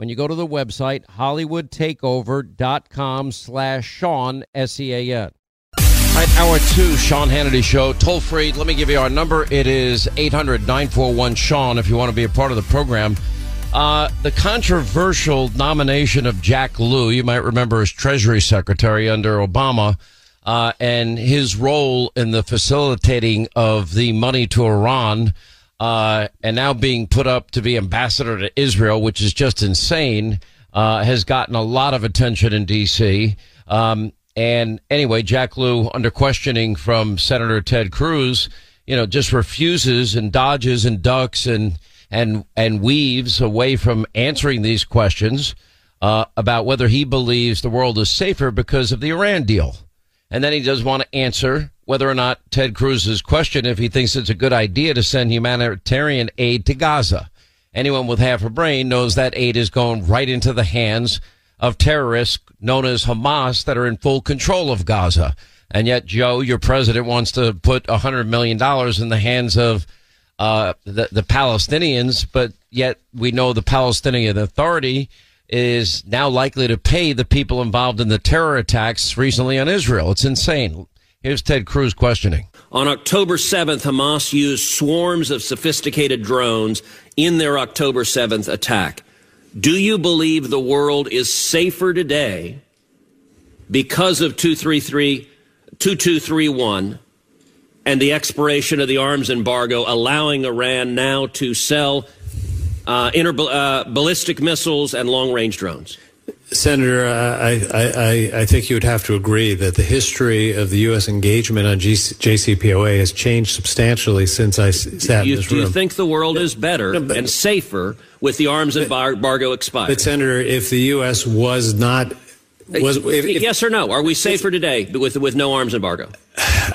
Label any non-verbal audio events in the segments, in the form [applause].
when you go to the website hollywoodtakeover.com slash Sean, S-E-A-N. All right, hour two, Sean Hannity Show. Toll free. Let me give you our number. It is 800 941 Sean if you want to be a part of the program. Uh, the controversial nomination of Jack Lew, you might remember as Treasury Secretary under Obama, uh, and his role in the facilitating of the money to Iran, uh, and now being put up to be ambassador to Israel, which is just insane, uh, has gotten a lot of attention in D.C. Um, and anyway, Jack Lew, under questioning from Senator Ted Cruz, you know, just refuses and dodges and ducks and and and weaves away from answering these questions uh, about whether he believes the world is safer because of the Iran deal. And then he does want to answer whether or not Ted Cruz's question if he thinks it's a good idea to send humanitarian aid to Gaza. Anyone with half a brain knows that aid is going right into the hands of terrorists known as Hamas that are in full control of Gaza. And yet, Joe, your president wants to put $100 million in the hands of uh, the, the Palestinians, but yet we know the Palestinian Authority is now likely to pay the people involved in the terror attacks recently on Israel. It's insane. Here's Ted Cruz questioning. On October 7th, Hamas used swarms of sophisticated drones in their October 7th attack. Do you believe the world is safer today because of 233, 2231 and the expiration of the arms embargo, allowing Iran now to sell uh, inter- uh, ballistic missiles and long range drones? Senator, I, I, I, think you would have to agree that the history of the U.S. engagement on JCPOA has changed substantially since I sat you, in this do room. Do you think the world is better no, but, and safer with the arms embargo expired? But, Senator, if the U.S. was not was, if, if, yes or no? Are we safer today with with no arms embargo?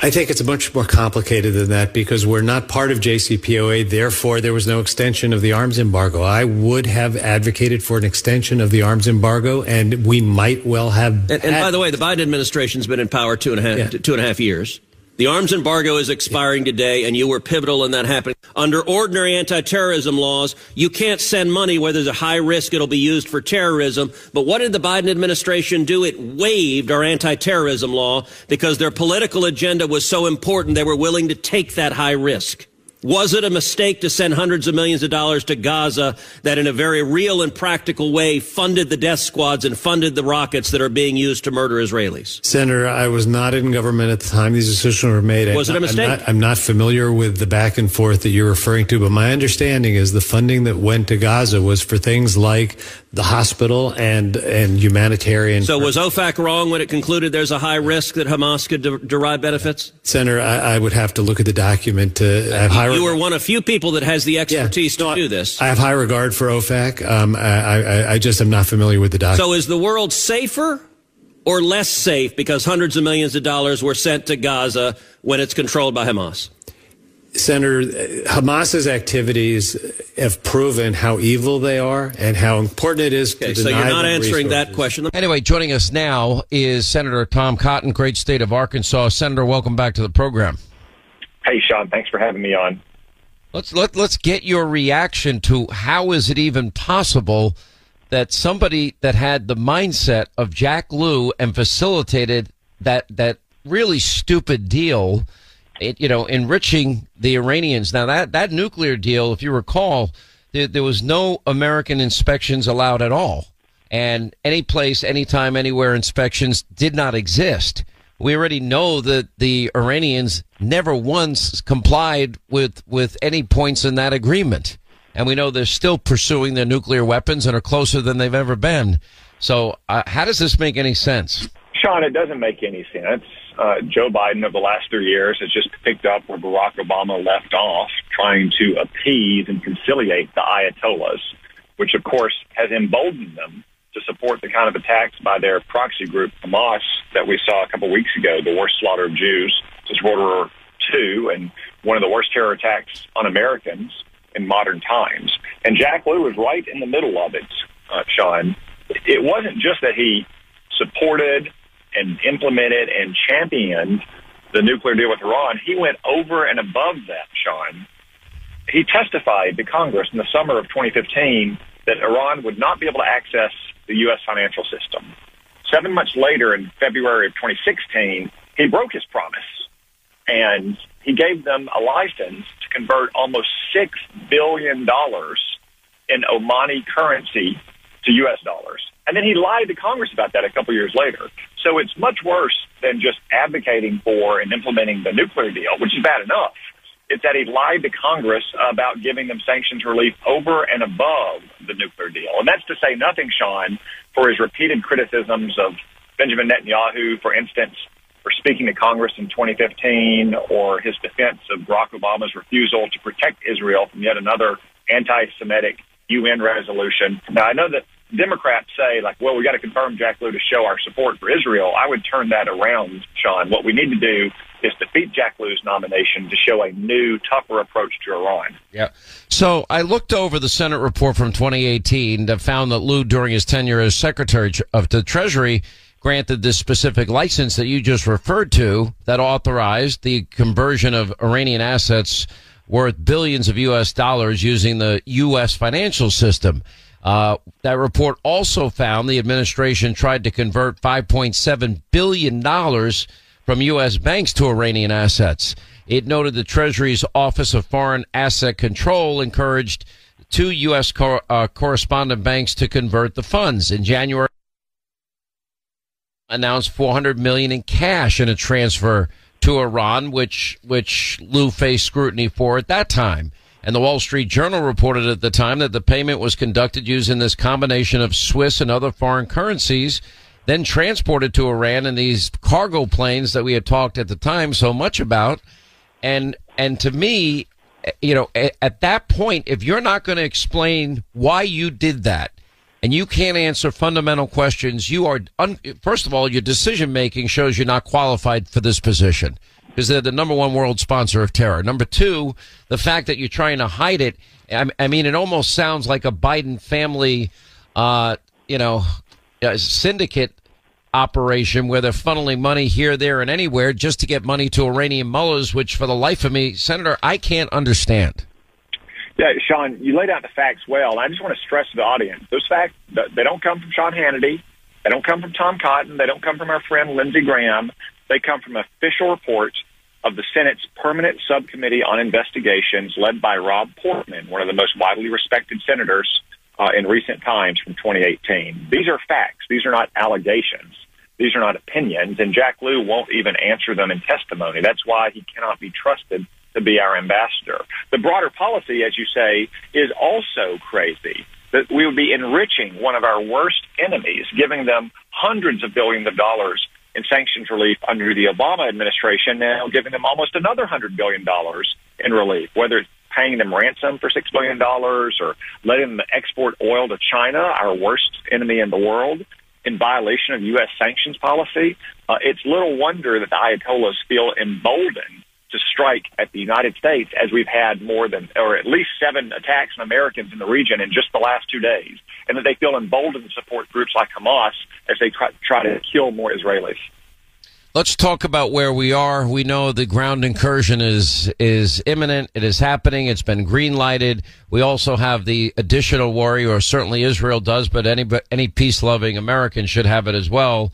I think it's much more complicated than that because we're not part of JCPOA. Therefore, there was no extension of the arms embargo. I would have advocated for an extension of the arms embargo, and we might well have. And, and by the way, the Biden administration's been in power two and a half yeah. two and a half years. The arms embargo is expiring today, and you were pivotal in that happening. Under ordinary anti-terrorism laws, you can't send money where there's a high risk it'll be used for terrorism. But what did the Biden administration do? It waived our anti-terrorism law because their political agenda was so important they were willing to take that high risk. Was it a mistake to send hundreds of millions of dollars to Gaza that in a very real and practical way funded the death squads and funded the rockets that are being used to murder Israelis? Senator, I was not in government at the time these decisions were made. Was I'm it a mistake? I'm not, I'm not familiar with the back and forth that you're referring to, but my understanding is the funding that went to Gaza was for things like the hospital and and humanitarian. So was OFAC wrong when it concluded there's a high risk that Hamas could de- derive benefits? Senator, I, I, would have to look at the document to have high you are one of few people that has the expertise yeah, no, to do this. I have high regard for OFAC. Um, I, I, I, just am not familiar with the document. So is the world safer or less safe because hundreds of millions of dollars were sent to Gaza when it's controlled by Hamas? Senator, Hamas's activities have proven how evil they are and how important it is okay, to so deny you're not answering resources. that question. Anyway, joining us now is Senator Tom Cotton, great state of Arkansas. Senator, welcome back to the program. Hey, Sean, thanks for having me on. Let's let let's get your reaction to how is it even possible that somebody that had the mindset of Jack Lew and facilitated that that really stupid deal, it, you know, enriching the Iranians. Now that that nuclear deal, if you recall, there, there was no American inspections allowed at all, and any place, anytime, anywhere inspections did not exist. We already know that the Iranians never once complied with with any points in that agreement and we know they're still pursuing their nuclear weapons and are closer than they've ever been. So, uh, how does this make any sense? Sean, it doesn't make any sense. Uh, Joe Biden, over the last three years, has just picked up where Barack Obama left off, trying to appease and conciliate the Ayatollahs, which, of course, has emboldened them to support the kind of attacks by their proxy group, Hamas, that we saw a couple weeks ago, the worst slaughter of Jews since World War II, and one of the worst terror attacks on Americans in modern times. And Jack Lew was right in the middle of it, uh, Sean. It wasn't just that he supported and implemented and championed the nuclear deal with Iran. He went over and above that, Sean. He testified to Congress in the summer of 2015 that Iran would not be able to access the U.S. financial system. Seven months later, in February of 2016, he broke his promise and he gave them a license to convert almost $6 billion in Omani currency to U.S. dollars. And then he lied to Congress about that a couple years later. So it's much worse than just advocating for and implementing the nuclear deal, which is bad enough. It's that he lied to Congress about giving them sanctions relief over and above the nuclear deal. And that's to say nothing, Sean, for his repeated criticisms of Benjamin Netanyahu, for instance, for speaking to Congress in 2015 or his defense of Barack Obama's refusal to protect Israel from yet another anti-Semitic UN resolution. Now, I know that Democrats say, like, well, we got to confirm Jack Lew to show our support for Israel. I would turn that around, Sean. What we need to do is defeat Jack Lew's nomination to show a new, tougher approach to Iran. Yeah. So I looked over the Senate report from 2018 that found that Lew, during his tenure as Secretary of the Treasury, granted this specific license that you just referred to that authorized the conversion of Iranian assets worth billions of U.S. dollars using the U.S. financial system. Uh, that report also found the administration tried to convert $5.7 billion from U.S. banks to Iranian assets. It noted the Treasury's Office of Foreign Asset Control encouraged two U.S. Uh, correspondent banks to convert the funds. In January, announced 400 million in cash in a transfer to Iran, which which Lew faced scrutiny for at that time. And the Wall Street Journal reported at the time that the payment was conducted using this combination of Swiss and other foreign currencies, then transported to Iran in these cargo planes that we had talked at the time so much about. And and to me, you know, at, at that point, if you're not going to explain why you did that, and you can't answer fundamental questions, you are, un- first of all, your decision making shows you're not qualified for this position because they're the number one world sponsor of terror. Number two, the fact that you're trying to hide it. I, I mean, it almost sounds like a Biden family, uh, you know, uh, syndicate operation where they're funneling money here, there, and anywhere just to get money to Iranian mullahs, which for the life of me, Senator, I can't understand. Yeah, Sean, you laid out the facts well, and I just want to stress to the audience those facts they don't come from Sean Hannity, they don't come from Tom Cotton, they don't come from our friend Lindsey Graham. They come from official reports of the Senate's Permanent Subcommittee on Investigations, led by Rob Portman, one of the most widely respected senators uh, in recent times from 2018. These are facts; these are not allegations. These are not opinions, and Jack Lew won't even answer them in testimony. That's why he cannot be trusted to be our ambassador. The broader policy, as you say, is also crazy. That we would be enriching one of our worst enemies, giving them hundreds of billions of dollars in sanctions relief under the Obama administration, now giving them almost another hundred billion dollars in relief, whether it's paying them ransom for $6 billion or letting them export oil to China, our worst enemy in the world, in violation of U.S. sanctions policy, uh, it's little wonder that the Ayatollahs feel emboldened to strike at the United States as we've had more than, or at least seven attacks on Americans in the region in just the last two days, and that they feel emboldened to support groups like Hamas as they try, try to kill more Israelis. Let's talk about where we are. We know the ground incursion is is imminent. It is happening. It's been green lighted. We also have the additional worry, or certainly Israel does, but any any peace loving American should have it as well.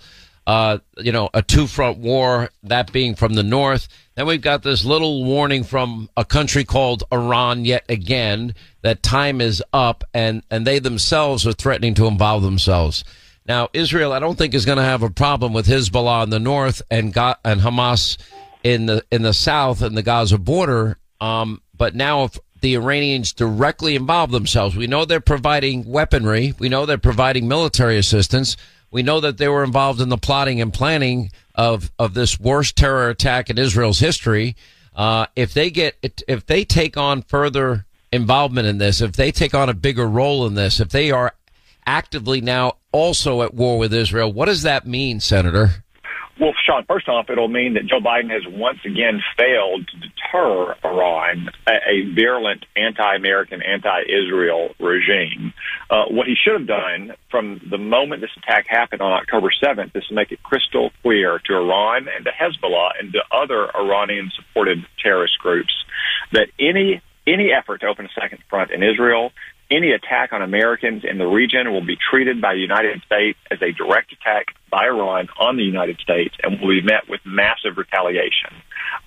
Uh, you know, a two front war, that being from the north. Then we've got this little warning from a country called Iran yet again that time is up, and and they themselves are threatening to involve themselves. Now, Israel, I don't think is going to have a problem with Hezbollah in the north and Ga- and Hamas in the in the south and the Gaza border. Um, but now, if the Iranians directly involve themselves, we know they're providing weaponry. We know they're providing military assistance. We know that they were involved in the plotting and planning of of this worst terror attack in Israel's history. Uh, if they get if they take on further involvement in this, if they take on a bigger role in this, if they are actively now also at war with Israel. What does that mean, Senator? Well, Sean, first off, it'll mean that Joe Biden has once again failed to deter Iran, a, a virulent anti-American, anti-Israel regime. Uh, what he should have done from the moment this attack happened on October 7th is to make it crystal clear to Iran and to Hezbollah and to other Iranian-supported terrorist groups that any any effort to open a second front in Israel any attack on Americans in the region will be treated by the United States as a direct attack by Iran on the United States and will be met with massive retaliation.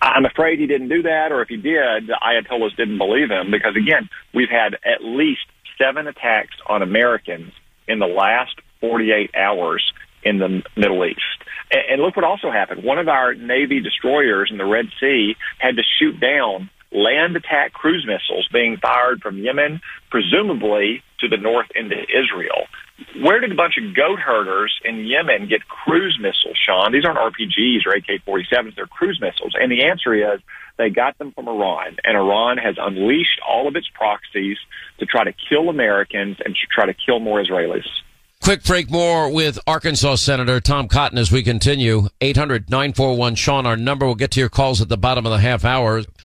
I'm afraid he didn't do that, or if he did, the Ayatollahs didn't believe him because, again, we've had at least seven attacks on Americans in the last 48 hours in the Middle East. And look what also happened. One of our Navy destroyers in the Red Sea had to shoot down land attack cruise missiles being fired from Yemen, presumably to the north into Israel. Where did a bunch of goat herders in Yemen get cruise missiles, Sean? These aren't RPGs or AK 47s, they're cruise missiles. And the answer is they got them from Iran. And Iran has unleashed all of its proxies to try to kill Americans and to try to kill more Israelis. Quick break more with Arkansas Senator Tom Cotton as we continue. 800 941 Sean, our number. We'll get to your calls at the bottom of the half hour.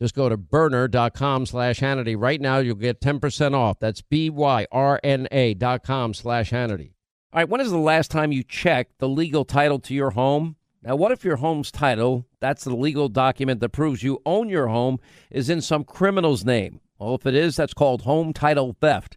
Just go to byrna.com slash Hannity. Right now, you'll get 10% off. That's B-Y-R-N-A dot com slash Hannity. All right, when is the last time you checked the legal title to your home? Now, what if your home's title, that's the legal document that proves you own your home, is in some criminal's name? Well, if it is, that's called home title theft.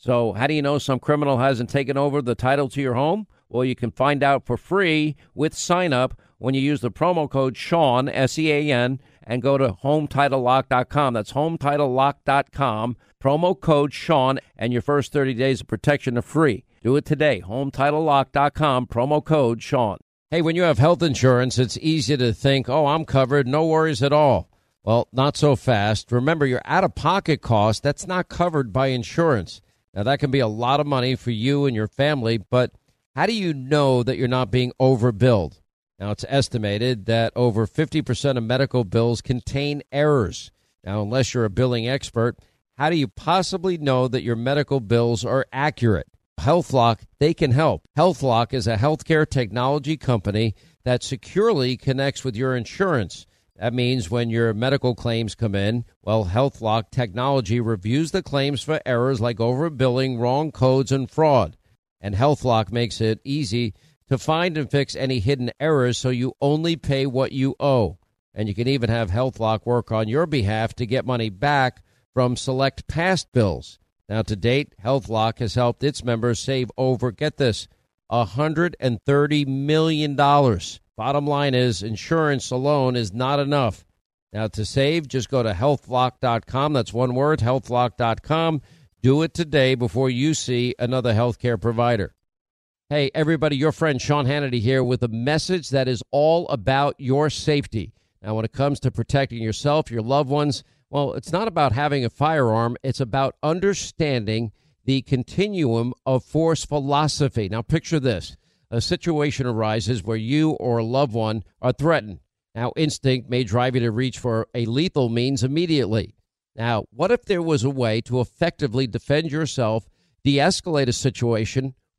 So, how do you know some criminal hasn't taken over the title to your home? Well, you can find out for free with sign up when you use the promo code Sean, S E A N, and go to HometitleLock.com. That's HometitleLock.com. Promo code Sean, and your first 30 days of protection are free. Do it today. HometitleLock.com. Promo code Sean. Hey, when you have health insurance, it's easy to think, oh, I'm covered, no worries at all. Well, not so fast. Remember, your out of pocket cost, that's not covered by insurance. Now, that can be a lot of money for you and your family, but how do you know that you're not being overbilled? Now, it's estimated that over 50% of medical bills contain errors. Now, unless you're a billing expert, how do you possibly know that your medical bills are accurate? HealthLock, they can help. HealthLock is a healthcare technology company that securely connects with your insurance. That means when your medical claims come in, well, HealthLock technology reviews the claims for errors like overbilling, wrong codes, and fraud. And HealthLock makes it easy to find and fix any hidden errors so you only pay what you owe. And you can even have HealthLock work on your behalf to get money back from select past bills. Now, to date, HealthLock has helped its members save over, get this, $130 million. Bottom line is, insurance alone is not enough. Now, to save, just go to healthlock.com. That's one word, healthlock.com. Do it today before you see another healthcare provider. Hey, everybody, your friend Sean Hannity here with a message that is all about your safety. Now, when it comes to protecting yourself, your loved ones, well, it's not about having a firearm, it's about understanding the continuum of force philosophy. Now, picture this a situation arises where you or a loved one are threatened. Now, instinct may drive you to reach for a lethal means immediately. Now, what if there was a way to effectively defend yourself, de escalate a situation,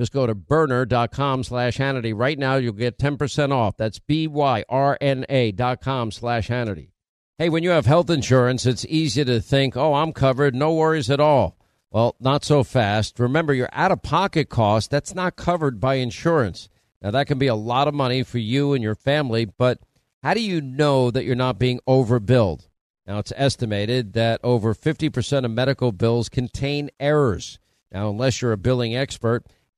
Just go to byrna.com slash Hannity. Right now, you'll get 10% off. That's B-Y-R-N-A dot com slash Hannity. Hey, when you have health insurance, it's easy to think, oh, I'm covered, no worries at all. Well, not so fast. Remember, your out-of-pocket cost, that's not covered by insurance. Now, that can be a lot of money for you and your family, but how do you know that you're not being overbilled? Now, it's estimated that over 50% of medical bills contain errors. Now, unless you're a billing expert,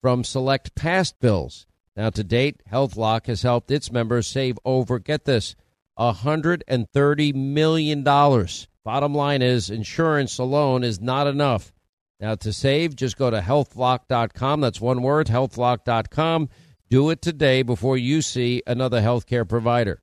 from select past bills. Now, to date, HealthLock has helped its members save over, get this, $130 million. Bottom line is, insurance alone is not enough. Now, to save, just go to healthlock.com. That's one word, healthlock.com. Do it today before you see another healthcare provider.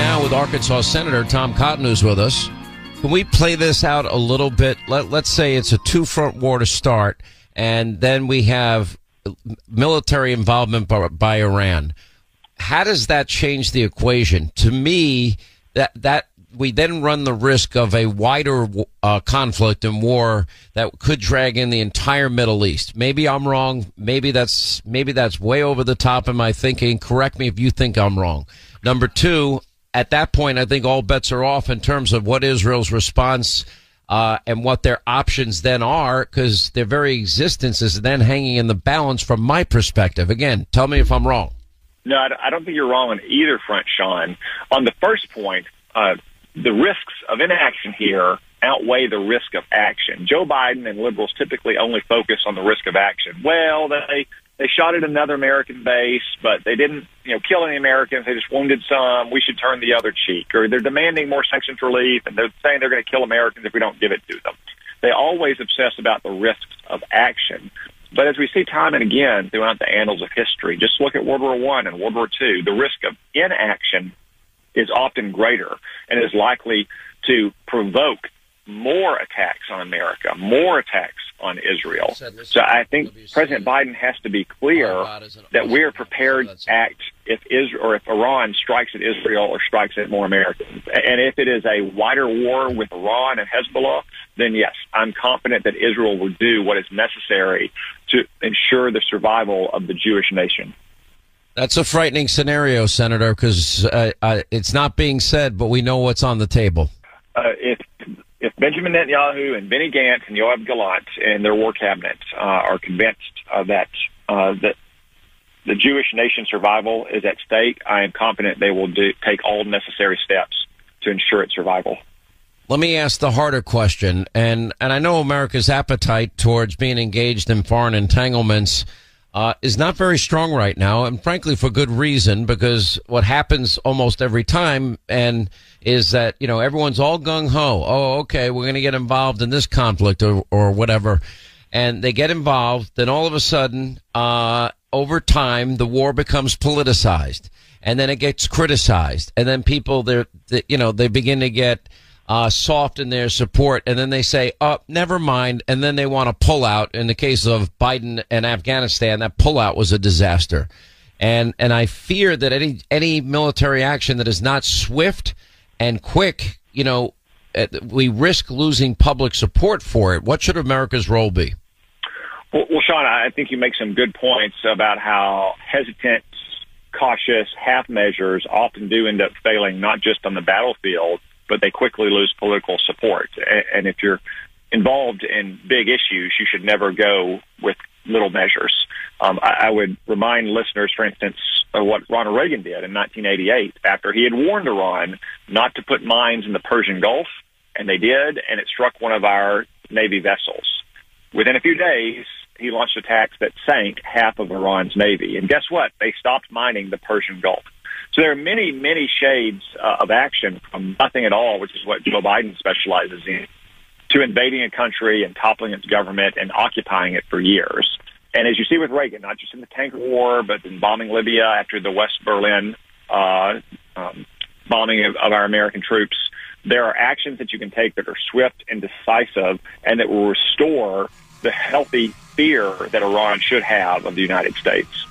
Now with Arkansas Senator Tom Cotton, who's with us. Can we play this out a little bit? Let, let's say it's a two front war to start, and then we have military involvement by, by Iran. How does that change the equation? To me, that that we then run the risk of a wider uh, conflict and war that could drag in the entire Middle East. Maybe I'm wrong. Maybe that's maybe that's way over the top in my thinking. Correct me if you think I'm wrong. Number two, at that point, I think all bets are off in terms of what Israel's response uh, and what their options then are, because their very existence is then hanging in the balance from my perspective. Again, tell me if I'm wrong. No, I don't think you're wrong on either front, Sean. On the first point, uh, the risks of inaction here outweigh the risk of action. Joe Biden and liberals typically only focus on the risk of action. Well, they they shot at another American base, but they didn't, you know, kill any Americans. They just wounded some. We should turn the other cheek. Or they're demanding more sanctions relief, and they're saying they're going to kill Americans if we don't give it to them. They always obsess about the risks of action. But as we see time and again throughout the annals of history, just look at World War One and World War Two. The risk of inaction is often greater and is likely to provoke more attacks on America, more attacks on Israel. So I think President Biden has to be clear that we are prepared to act if Israel or if Iran strikes at Israel or strikes at more Americans. And if it is a wider war with Iran and Hezbollah, then yes, I'm confident that Israel will do what is necessary to ensure the survival of the Jewish nation. That's a frightening scenario, Senator, because uh, uh, it's not being said, but we know what's on the table. If Benjamin Netanyahu and Benny Gantz and Yoav Gallant and their war cabinet uh, are convinced uh, that uh, that the Jewish nation survival is at stake, I am confident they will do, take all necessary steps to ensure its survival. Let me ask the harder question, and and I know America's appetite towards being engaged in foreign entanglements uh, is not very strong right now, and frankly, for good reason, because what happens almost every time and is that you know everyone's all gung ho. Oh, okay, we're going to get involved in this conflict or or whatever, and they get involved. Then all of a sudden, uh, over time, the war becomes politicized, and then it gets criticized, and then people they, you know they begin to get uh, soft in their support, and then they say, "Oh, never mind," and then they want to pull out. In the case of Biden and Afghanistan, that pullout was a disaster, and and I fear that any any military action that is not swift and quick, you know, uh, we risk losing public support for it. What should America's role be? Well, well Sean, I think you make some good points about how hesitant, cautious half measures often do end up failing, not just on the battlefield but they quickly lose political support. And if you're involved in big issues, you should never go with little measures. Um, I, I would remind listeners, for instance, of what Ronald Reagan did in 1988 after he had warned Iran not to put mines in the Persian Gulf, and they did, and it struck one of our Navy vessels. Within a few days, he launched attacks that sank half of Iran's Navy. And guess what? They stopped mining the Persian Gulf. So there are many, many shades uh, of action from nothing at all, which is what Joe Biden specializes in, to invading a country and toppling its government and occupying it for years. And as you see with Reagan, not just in the tank war, but in bombing Libya after the West Berlin uh, um, bombing of, of our American troops, there are actions that you can take that are swift and decisive and that will restore the healthy fear that Iran should have of the United States.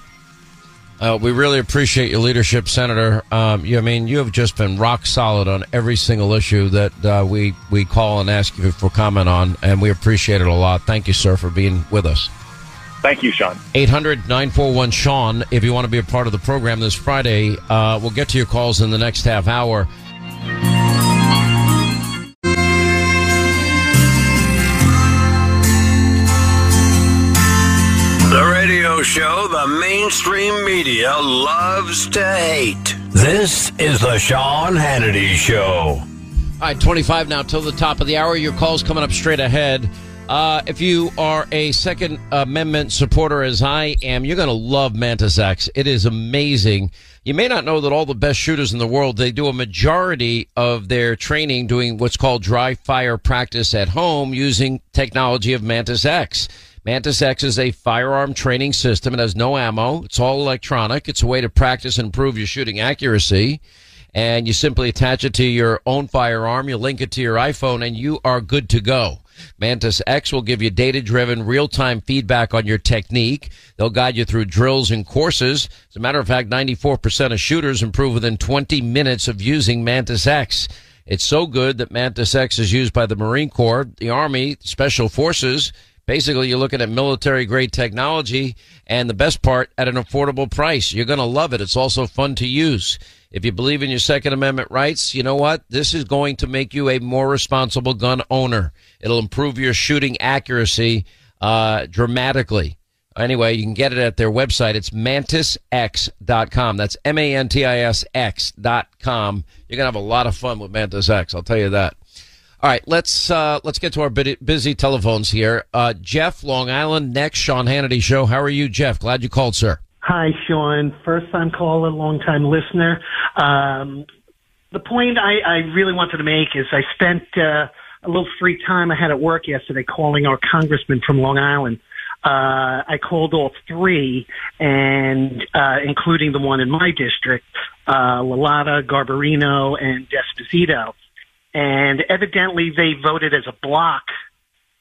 Uh, we really appreciate your leadership, Senator. Um, you, I mean, you have just been rock solid on every single issue that uh, we we call and ask you for comment on, and we appreciate it a lot. Thank you, sir, for being with us. Thank you, Sean. 800 941 Sean, if you want to be a part of the program this Friday. Uh, we'll get to your calls in the next half hour. Mainstream media loves to hate. This is the Sean Hannity Show. All right, 25 now till the top of the hour. Your call's coming up straight ahead. Uh, if you are a Second Amendment supporter, as I am, you're going to love Mantis X. It is amazing. You may not know that all the best shooters in the world, they do a majority of their training doing what's called dry fire practice at home using technology of Mantis X. Mantis X is a firearm training system. It has no ammo. It's all electronic. It's a way to practice and improve your shooting accuracy. And you simply attach it to your own firearm. You link it to your iPhone and you are good to go. Mantis X will give you data driven real time feedback on your technique. They'll guide you through drills and courses. As a matter of fact, 94% of shooters improve within 20 minutes of using Mantis X. It's so good that Mantis X is used by the Marine Corps, the Army, Special Forces, Basically, you're looking at military grade technology and the best part at an affordable price. You're going to love it. It's also fun to use. If you believe in your Second Amendment rights, you know what? This is going to make you a more responsible gun owner. It'll improve your shooting accuracy uh, dramatically. Anyway, you can get it at their website. It's mantisx.com. That's M A N T I S X.com. You're going to have a lot of fun with Mantis X. I'll tell you that. All right, let's uh, let's get to our busy telephones here. Uh, Jeff, Long Island, next Sean Hannity show. How are you, Jeff? Glad you called, sir. Hi, Sean. First time caller, long time listener. Um, the point I, I really wanted to make is I spent uh, a little free time I had at work yesterday calling our congressman from Long Island. Uh, I called all three, and uh, including the one in my district, uh, LaLota, Garbarino, and Esposito. And evidently, they voted as a block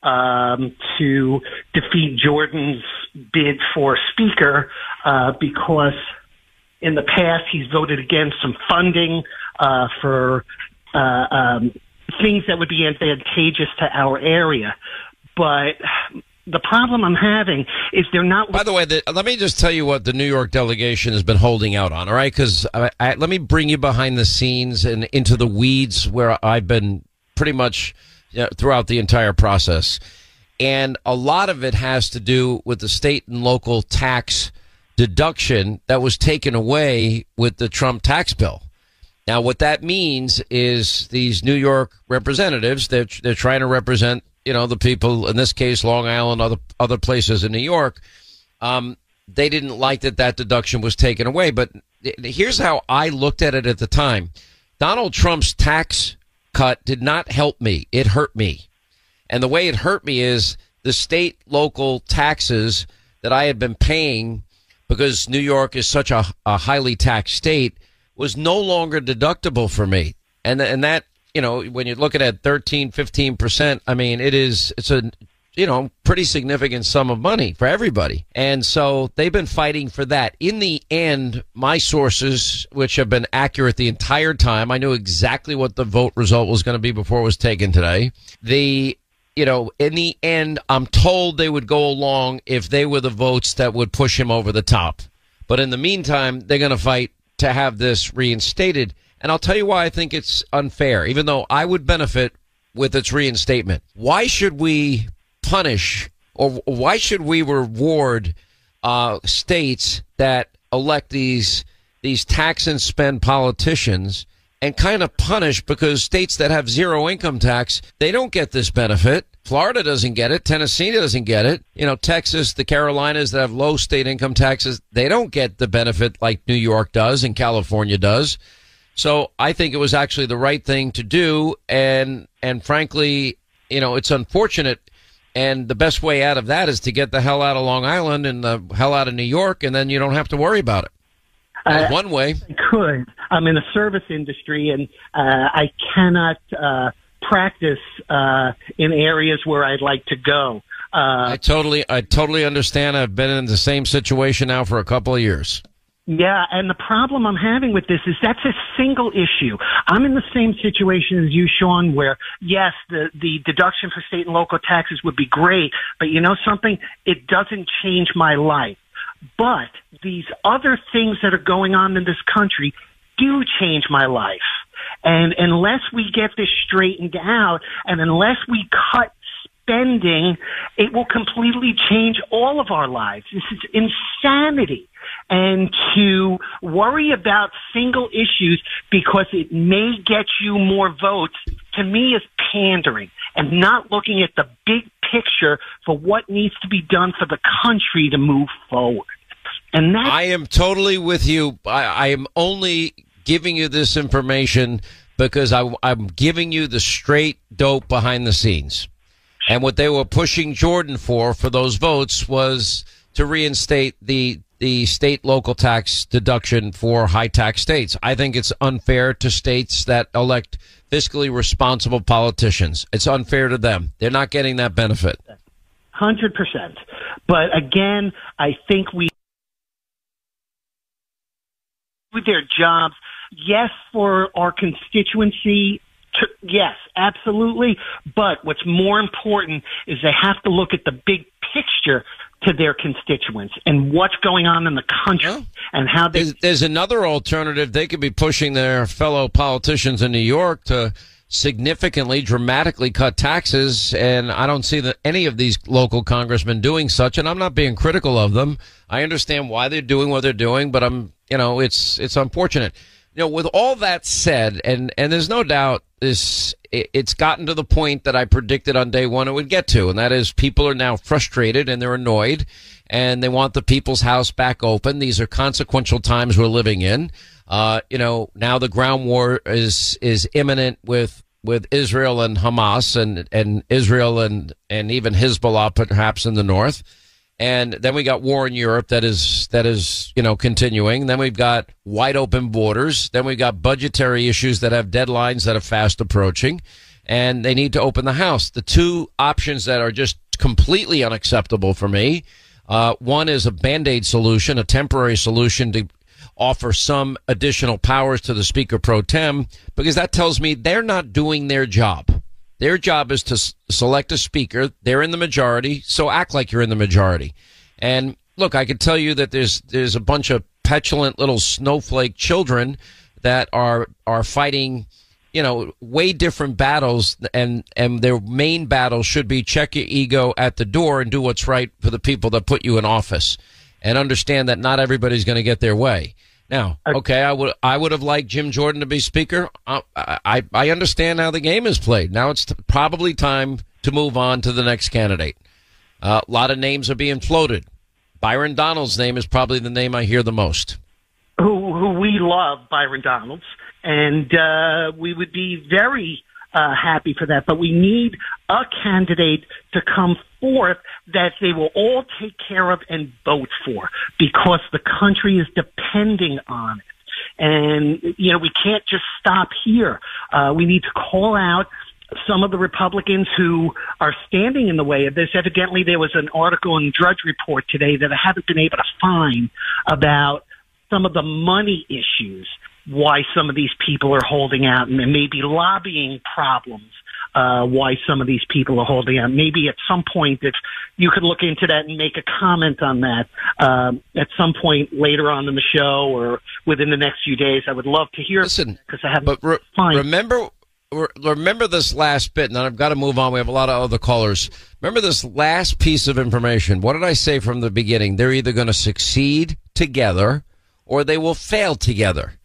um, to defeat Jordan's bid for speaker uh, because in the past he's voted against some funding uh, for uh, um, things that would be advantageous to our area. But the problem I'm having is they're not. By the way, the, let me just tell you what the New York delegation has been holding out on. All right, because let me bring you behind the scenes and into the weeds where I've been pretty much you know, throughout the entire process, and a lot of it has to do with the state and local tax deduction that was taken away with the Trump tax bill. Now, what that means is these New York representatives, they're, they're trying to represent, you know, the people, in this case, Long Island, other, other places in New York. Um, they didn't like that that deduction was taken away. But here's how I looked at it at the time. Donald Trump's tax cut did not help me. It hurt me. And the way it hurt me is the state local taxes that I had been paying because New York is such a, a highly taxed state was no longer deductible for me. And, and that, you know, when you're looking at 13, 15%, I mean, it is, it's a, you know, pretty significant sum of money for everybody. And so they've been fighting for that. In the end, my sources, which have been accurate the entire time, I knew exactly what the vote result was going to be before it was taken today. The, you know, in the end, I'm told they would go along if they were the votes that would push him over the top. But in the meantime, they're going to fight to have this reinstated. And I'll tell you why I think it's unfair, even though I would benefit with its reinstatement. Why should we punish or why should we reward uh, states that elect these these tax and spend politicians and kind of punish because states that have zero income tax they don't get this benefit Florida doesn't get it. Tennessee doesn't get it. You know, Texas, the Carolinas that have low state income taxes, they don't get the benefit like New York does and California does. So I think it was actually the right thing to do. And, and frankly, you know, it's unfortunate. And the best way out of that is to get the hell out of Long Island and the hell out of New York. And then you don't have to worry about it. That's uh, one way. I could. I'm in the service industry and, uh, I cannot, uh, practice uh, in areas where I'd like to go. Uh, I totally, I totally understand. I've been in the same situation now for a couple of years. Yeah, and the problem I'm having with this is that's a single issue. I'm in the same situation as you, Sean, where yes, the, the deduction for state and local taxes would be great, but you know something? It doesn't change my life. But these other things that are going on in this country do change my life. And unless we get this straightened out and unless we cut spending, it will completely change all of our lives. This is insanity. And to worry about single issues because it may get you more votes to me is pandering and not looking at the big picture for what needs to be done for the country to move forward. And that I am totally with you. I, I am only giving you this information because I, I'm giving you the straight dope behind the scenes. And what they were pushing Jordan for, for those votes, was to reinstate the the state local tax deduction for high tax states. I think it's unfair to states that elect fiscally responsible politicians. It's unfair to them. They're not getting that benefit. 100%. But again, I think we with their jobs yes, for our constituency, yes, absolutely. But what's more important is they have to look at the big picture to their constituents and what's going on in the country yeah. and how they. There's, there's another alternative. They could be pushing their fellow politicians in New York to significantly, dramatically cut taxes. And I don't see that any of these local congressmen doing such. And I'm not being critical of them. I understand why they're doing what they're doing, but I'm, you know, it's, it's unfortunate. You know, with all that said, and and there's no doubt this it, it's gotten to the point that I predicted on day one it would get to, and that is people are now frustrated and they're annoyed, and they want the people's house back open. These are consequential times we're living in. Uh, you know, now the ground war is is imminent with with Israel and Hamas, and and Israel and and even Hezbollah, perhaps in the north and then we got war in Europe that is that is you know continuing. Then we've got wide open borders. Then we've got budgetary issues that have deadlines that are fast approaching, and they need to open the house. The two options that are just completely unacceptable for me. Uh, one is a band aid solution, a temporary solution to offer some additional powers to the Speaker pro tem, because that tells me they're not doing their job. Their job is to s- select a speaker. They're in the majority, so act like you're in the majority. And look, I can tell you that there's there's a bunch of petulant little snowflake children that are are fighting, you know, way different battles, and and their main battle should be check your ego at the door and do what's right for the people that put you in office, and understand that not everybody's going to get their way. Now, okay, I would I would have liked Jim Jordan to be speaker. I I, I understand how the game is played. Now it's t- probably time to move on to the next candidate. Uh, a lot of names are being floated. Byron Donald's name is probably the name I hear the most. who who we love, Byron Donalds, and uh, we would be very uh, happy for that. But we need a candidate to come forth that they will all take care of and vote for, because the country is depending on it. And you know we can't just stop here. Uh, we need to call out some of the Republicans who are standing in the way of this. Evidently, there was an article in Drudge Report today that I haven't been able to find about some of the money issues, why some of these people are holding out, and maybe lobbying problems, uh, why some of these people are holding out. Maybe at some point, if you could look into that and make a comment on that um, at some point later on in the show or within the next few days, I would love to hear. Listen, because I haven't. But re- Fine. remember, re- remember this last bit, and then I've got to move on. We have a lot of other callers. Remember this last piece of information. What did I say from the beginning? They're either going to succeed together or they will fail together.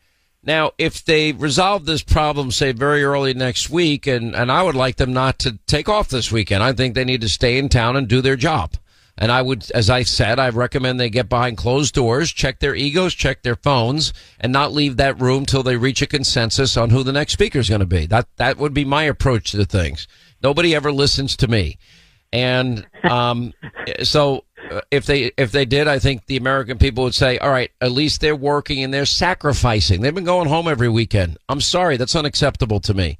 Now, if they resolve this problem, say very early next week, and, and I would like them not to take off this weekend. I think they need to stay in town and do their job. And I would, as I said, I recommend they get behind closed doors, check their egos, check their phones, and not leave that room till they reach a consensus on who the next speaker is going to be. That that would be my approach to things. Nobody ever listens to me, and um, [laughs] so Uh, if they if they did, I think the American people would say, "All right, at least they're working and they're sacrificing. They've been going home every weekend. I'm sorry, that's unacceptable to me."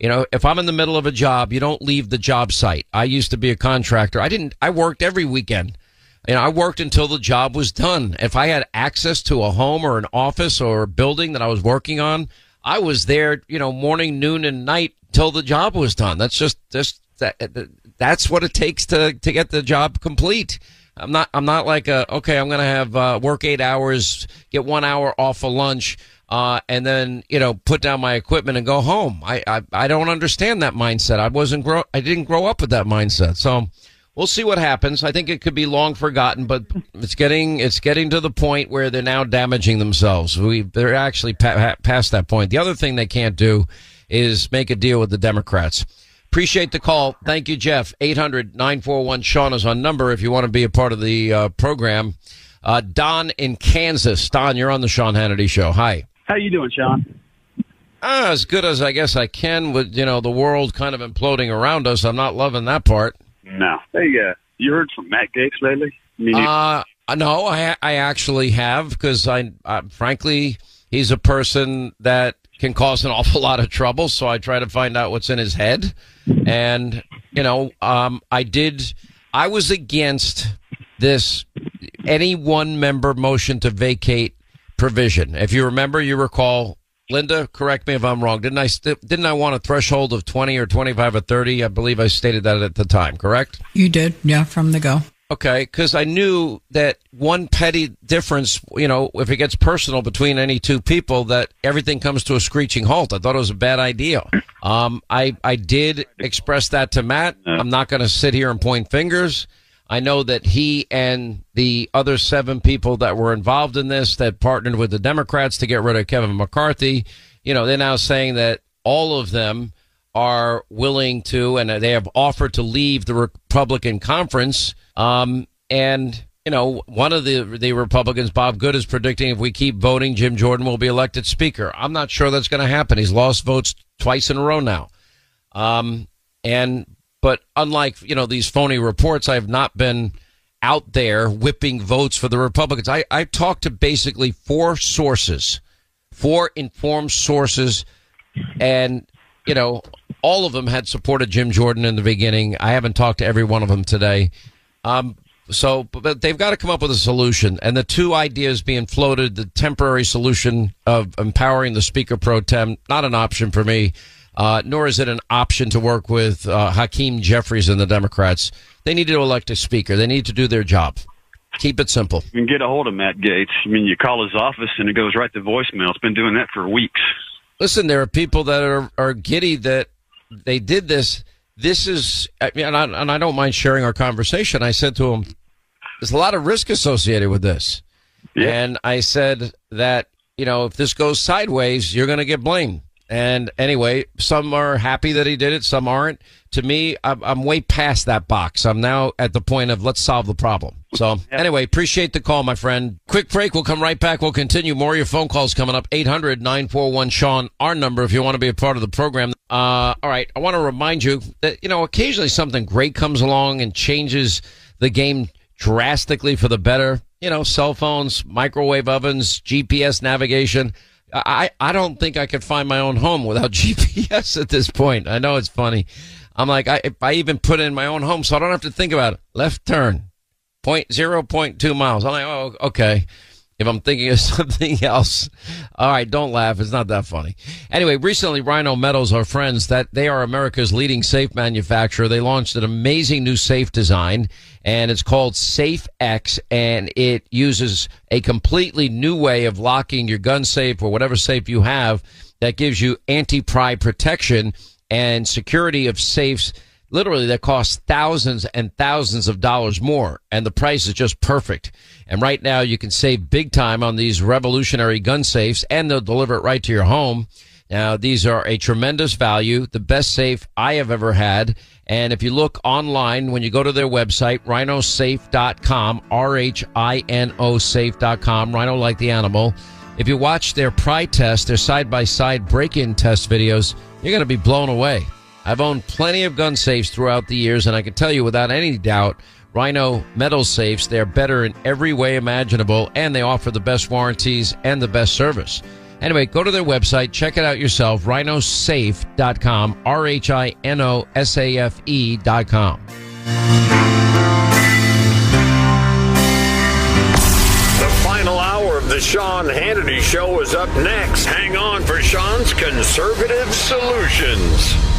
You know, if I'm in the middle of a job, you don't leave the job site. I used to be a contractor. I didn't, I worked every weekend. You know, I worked until the job was done. If I had access to a home or an office or a building that I was working on, I was there, you know, morning, noon, and night till the job was done. That's just, just, that, that's what it takes to, to get the job complete. I'm not, I'm not like a, okay, I'm to have, uh, work eight hours, get one hour off for lunch uh, and then you know put down my equipment and go home. I, I I don't understand that mindset. I wasn't grow I didn't grow up with that mindset. So we'll see what happens. I think it could be long forgotten, but it's getting it's getting to the point where they're now damaging themselves. We they're actually pa- past that point. The other thing they can't do is make a deal with the Democrats. Appreciate the call. Thank you, Jeff. 800 941 Sean is on number if you want to be a part of the uh, program. Uh, Don in Kansas. Don, you're on the Sean Hannity Show. Hi. How you doing, Sean? Ah, as good as I guess I can with, you know, the world kind of imploding around us. I'm not loving that part. No. Hey, uh, you heard from Matt Gaetz lately? Uh, no, I, I actually have because I, uh, frankly, he's a person that can cause an [laughs] awful lot of trouble. So I try to find out what's in his head. And, you know, um, I did, I was against this, any one member motion to vacate provision. If you remember, you recall, Linda, correct me if I'm wrong. Didn't I, st- didn't I want a threshold of 20 or 25 or 30? I believe I stated that at the time, correct? You did, yeah, from the go. Okay, because I knew that one petty difference, you know, if it gets personal between any two people, that everything comes to a screeching halt. I thought it was a bad idea. Um, I I did express that to Matt. I'm not going to sit here and point fingers. I know that he and the other seven people that were involved in this that partnered with the Democrats to get rid of Kevin McCarthy, you know, they're now saying that all of them are willing to, and they have offered to leave the Republican conference. Um, and you know, one of the the Republicans, Bob Good, is predicting if we keep voting, Jim Jordan will be elected Speaker. I'm not sure that's going to happen. He's lost votes twice in a row now. Um, and but unlike you know these phony reports, I have not been out there whipping votes for the Republicans. I I talked to basically four sources, four informed sources, and you know all of them had supported Jim Jordan in the beginning. I haven't talked to every one of them today. Um, so, but they've got to come up with a solution. And the two ideas being floated, the temporary solution of empowering the speaker pro tem, not an option for me, uh, nor is it an option to work with uh, Hakeem Jeffries and the Democrats. They need to elect a speaker. They need to do their job. Keep it simple. You can get a hold of Matt Gaetz. I mean, you call his office and it goes right to voicemail. It's been doing that for weeks. Listen, there are people that are, are giddy that they did this this is, and I, and I don't mind sharing our conversation. I said to him, there's a lot of risk associated with this. Yeah. And I said that, you know, if this goes sideways, you're going to get blamed. And anyway, some are happy that he did it, some aren't. To me, I'm, I'm, way past that box. I'm now at the point of let's solve the problem. So [laughs] anyway, appreciate the call, my friend. Quick break. We'll come right back. We'll continue. More of your phone calls coming up. 800 941 Sean, our number if you want to be a part of the program. Uh, all right. I want to remind you that, you know, occasionally something great comes along and changes the game drastically for the better. You know, cell phones, microwave ovens, GPS navigation. I, I don't think I could find my own home without [laughs] GPS at this point. I know it's funny. I'm like, I, I even put in my own home so I don't have to think about it. Left turn, point zero point two miles. I'm like, oh, okay. If I'm thinking of [laughs] something else, all right, don't laugh. It's not that funny. Anyway, recently Rhino Metals, our friends, that they are America's leading safe manufacturer. They launched an amazing new safe design and it's called Safe X and it uses a completely new way of locking your gun safe or whatever safe you have that gives you anti-pry protection and security of safes literally that costs thousands and thousands of dollars more and the price is just perfect. And right now you can save big time on these revolutionary gun safes and they'll deliver it right to your home. Now these are a tremendous value the best safe i have ever had. And if you look online when you go to their website rhinosafe.com r-h-i-n-o safe.com rhino like the animal if you watch their pry test their side-by-side break-in test videos you're going to be blown away I've owned plenty of gun safes throughout the years, and I can tell you without any doubt, Rhino metal safes, they're better in every way imaginable, and they offer the best warranties and the best service. Anyway, go to their website, check it out yourself, rhinosafe.com, R H I N O S A F E.com. The final hour of the Sean Hannity Show is up next. Hang on for Sean's conservative solutions.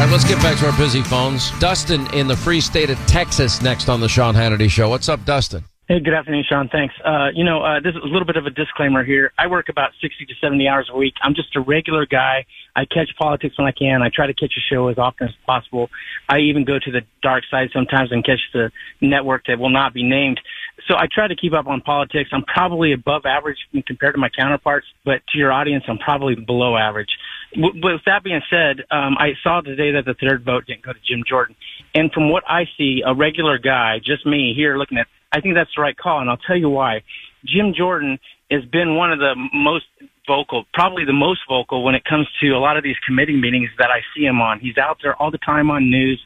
All right, let's get back to our busy phones. Dustin in the free state of Texas next on the Sean Hannity Show. What's up, Dustin? Hey, good afternoon, Sean. Thanks. Uh, you know, uh, this is a little bit of a disclaimer here. I work about 60 to 70 hours a week. I'm just a regular guy. I catch politics when I can. I try to catch a show as often as possible. I even go to the dark side sometimes and catch the network that will not be named. So I try to keep up on politics. I'm probably above average compared to my counterparts, but to your audience, I'm probably below average with that being said, um, I saw today that the third vote didn't go to Jim Jordan. And from what I see, a regular guy, just me here looking at, I think that's the right call. And I'll tell you why. Jim Jordan has been one of the most vocal, probably the most vocal when it comes to a lot of these committee meetings that I see him on. He's out there all the time on news.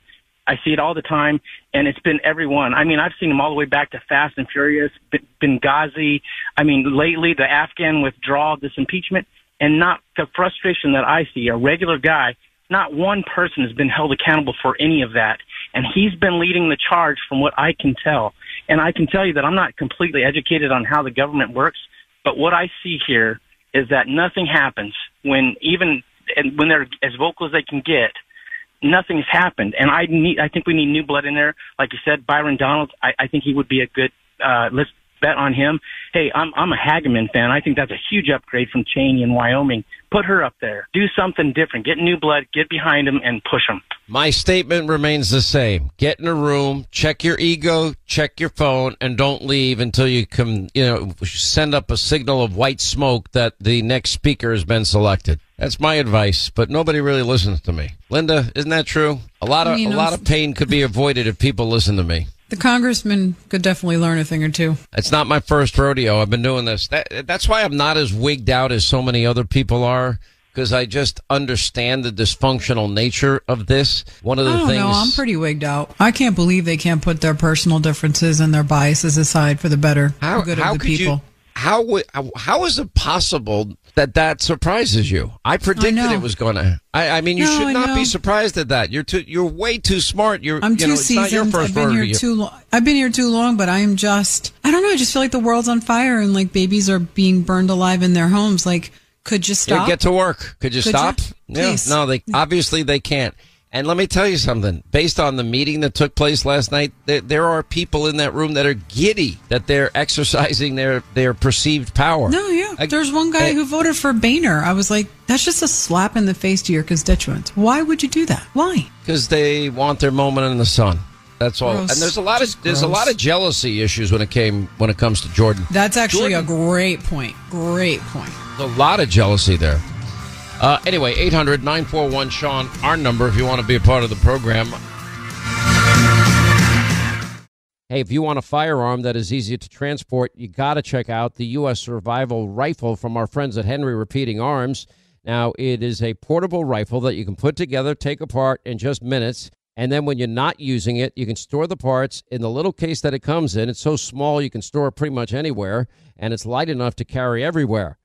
I see it all the time, and it's been everyone. I mean, I've seen him all the way back to Fast and Furious, Benghazi. I mean, lately the Afghan withdrawal, this impeachment and not the frustration that I see, a regular guy, not one person has been held accountable for any of that. And he's been leading the charge from what I can tell. And I can tell you that I'm not completely educated on how the government works, but what I see here is that nothing happens when even and when they're as vocal as they can get, nothing has happened. And I need, I think we need new blood in there. Like you said, Byron Donalds, I, I think he would be a good, uh, list, bet on him. Hey, I'm I'm a Hageman fan. I think that's a huge upgrade from Cheney in Wyoming. Put her up there. Do something different. Get new blood. Get behind him and push him. My statement remains the same. Get in a room, check your ego, check your phone, and don't leave until you can, you know, send up a signal of white smoke that the next speaker has been selected. That's my advice, but nobody really listens to me. Linda, isn't that true? A lot of I mean, a lot of pain could be avoided if people listen to me. The congressman could definitely learn a thing or two. It's not my first rodeo. I've been doing this. That, that's why I'm not as wigged out as so many other people are. Because I just understand the dysfunctional nature of this. One of the I don't things. know. I'm pretty wigged out. I can't believe they can't put their personal differences and their biases aside for the better how, good how of the people. You, how, would- how how is it possible that that surprises you? I predicted know. it was going to. I, I mean, you No, should not be surprised at that. You're too. You're way too smart. You're. I'm you too know, seasoned. first I've been here too long. I've been here too long, but I am just. I don't know. I just feel like the world's on fire and like babies are being burned alive in their homes. Like, could you Yeah, get to work. Could you Could stop? you? Yeah. No, they obviously they can't. And let me tell you something. Based on the meeting that took place last night, there, there are people in that room that are giddy that they're [laughs] exercising their their perceived power. No, yeah. I- There's one guy I- who voted for Boehner. I was like, that's just a slap in the face to your constituents. Why would you do that? Why? because they want their moment in the sun. That's all. Gross. And there's a lot of there's a lot of jealousy issues when it came when it comes to Jordan. That's actually Jordan- a great point. Great point. There's a lot of jealousy there. Uh, anyway, 800 941 Sean, our number if you want to be a part of the program. Hey, if you want a firearm that is easy to transport, you got to check out the U.S. Survival Rifle from our friends at Henry Repeating Arms. Now, it is a portable rifle that you can put together, take apart in just minutes. And then when you're not using it, you can store the parts in the little case that it comes in. It's so small you can store it pretty much anywhere, and it's light enough to carry everywhere.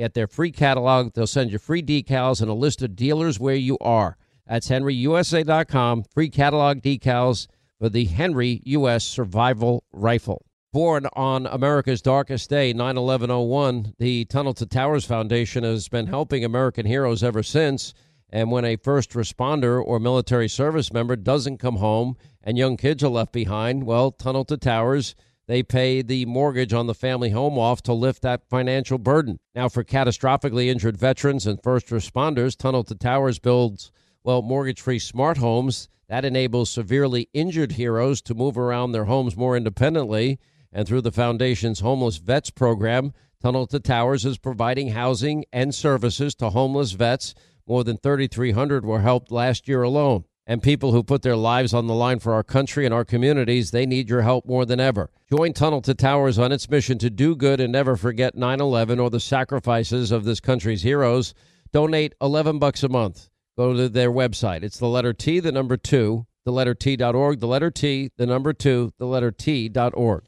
Get their free catalog. They'll send you free decals and a list of dealers where you are. That's henryusa.com. Free catalog decals for the Henry U.S. Survival Rifle. Born on America's darkest day, 9 11 01, the Tunnel to Towers Foundation has been helping American heroes ever since. And when a first responder or military service member doesn't come home and young kids are left behind, well, Tunnel to Towers, they pay the mortgage on the family home off to lift that financial burden. Now, for catastrophically injured veterans and first responders, Tunnel to Towers builds, well, mortgage free smart homes. That enables severely injured heroes to move around their homes more independently. And through the Foundation's Homeless Vets program, Tunnel to Towers is providing housing and services to homeless vets. More than 3,300 were helped last year alone. And people who put their lives on the line for our country and our communities, they need your help more than ever. Join Tunnel to Towers on its mission to do good and never forget 9 11 or the sacrifices of this country's heroes. Donate 11 bucks a month. Go to their website. It's the letter T, the number two, the letter T.org, the letter T, the number two, the letter T.org.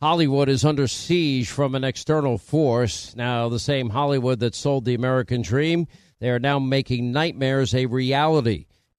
Hollywood is under siege from an external force. Now, the same Hollywood that sold the American dream, they are now making nightmares a reality.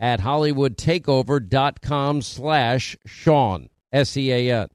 at hollywoodtakeover.com slash Sean, S-E-A-N.